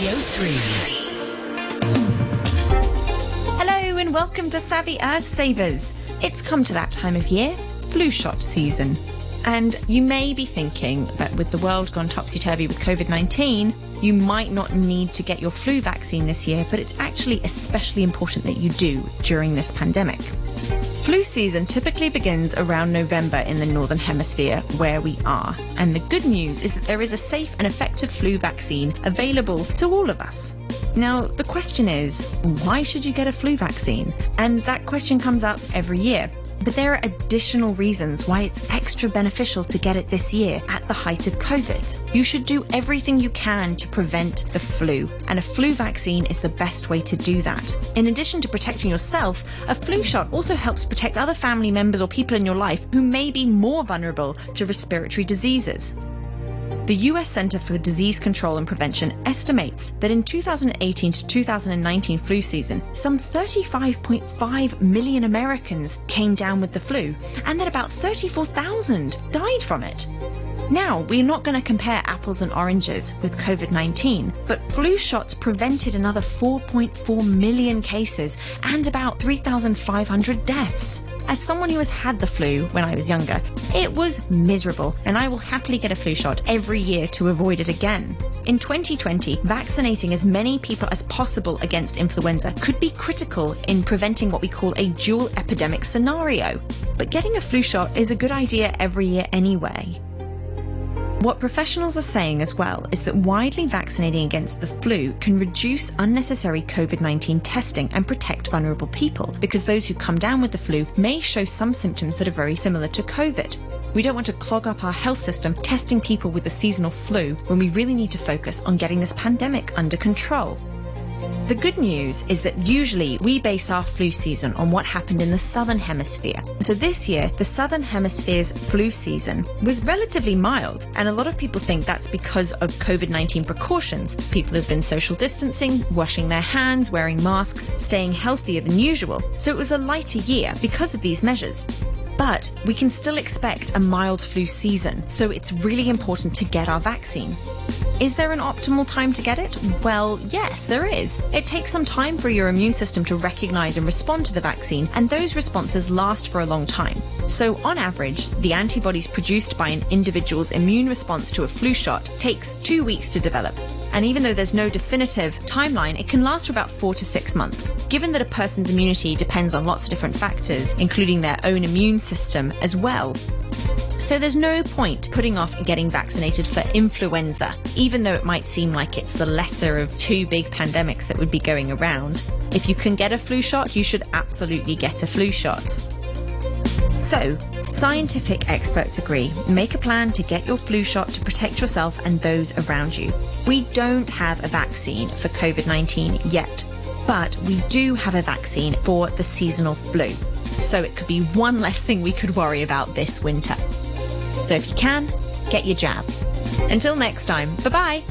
Radio 3. Hello and welcome to Savvy Earth Savers. It's come to that time of year, flu shot season. And you may be thinking that with the world gone topsy turvy with COVID 19, you might not need to get your flu vaccine this year, but it's actually especially important that you do during this pandemic. Flu season typically begins around November in the Northern Hemisphere, where we are. And the good news is that there is a safe and effective flu vaccine available to all of us. Now, the question is, why should you get a flu vaccine? And that question comes up every year. But there are additional reasons why it's extra beneficial to get it this year at the height of COVID. You should do everything you can to prevent the flu, and a flu vaccine is the best way to do that. In addition to protecting yourself, a flu shot also helps protect other family members or people in your life who may be more vulnerable to respiratory diseases. The US Center for Disease Control and Prevention estimates that in 2018 to 2019 flu season, some 35.5 million Americans came down with the flu, and that about 34,000 died from it. Now, we're not going to compare apples and oranges with COVID 19, but flu shots prevented another 4.4 million cases and about 3,500 deaths. As someone who has had the flu when I was younger, it was miserable, and I will happily get a flu shot every year to avoid it again. In 2020, vaccinating as many people as possible against influenza could be critical in preventing what we call a dual epidemic scenario. But getting a flu shot is a good idea every year anyway. What professionals are saying as well is that widely vaccinating against the flu can reduce unnecessary COVID 19 testing and protect vulnerable people because those who come down with the flu may show some symptoms that are very similar to COVID. We don't want to clog up our health system testing people with the seasonal flu when we really need to focus on getting this pandemic under control. The good news is that usually we base our flu season on what happened in the southern hemisphere. So this year, the southern hemisphere's flu season was relatively mild, and a lot of people think that's because of COVID 19 precautions. People have been social distancing, washing their hands, wearing masks, staying healthier than usual. So it was a lighter year because of these measures. But we can still expect a mild flu season, so it's really important to get our vaccine. Is there an optimal time to get it? Well, yes, there is. It takes some time for your immune system to recognize and respond to the vaccine, and those responses last for a long time. So, on average, the antibodies produced by an individual's immune response to a flu shot takes two weeks to develop. And even though there's no definitive timeline, it can last for about four to six months. Given that a person's immunity depends on lots of different factors, including their own immune system as well, so there's no point putting off getting vaccinated for influenza, even though it might seem like it's the lesser of two big pandemics that would be going around. If you can get a flu shot, you should absolutely get a flu shot. So, scientific experts agree. Make a plan to get your flu shot to protect yourself and those around you. We don't have a vaccine for COVID 19 yet, but we do have a vaccine for the seasonal flu. So it could be one less thing we could worry about this winter. So if you can, get your jab. Until next time, bye bye.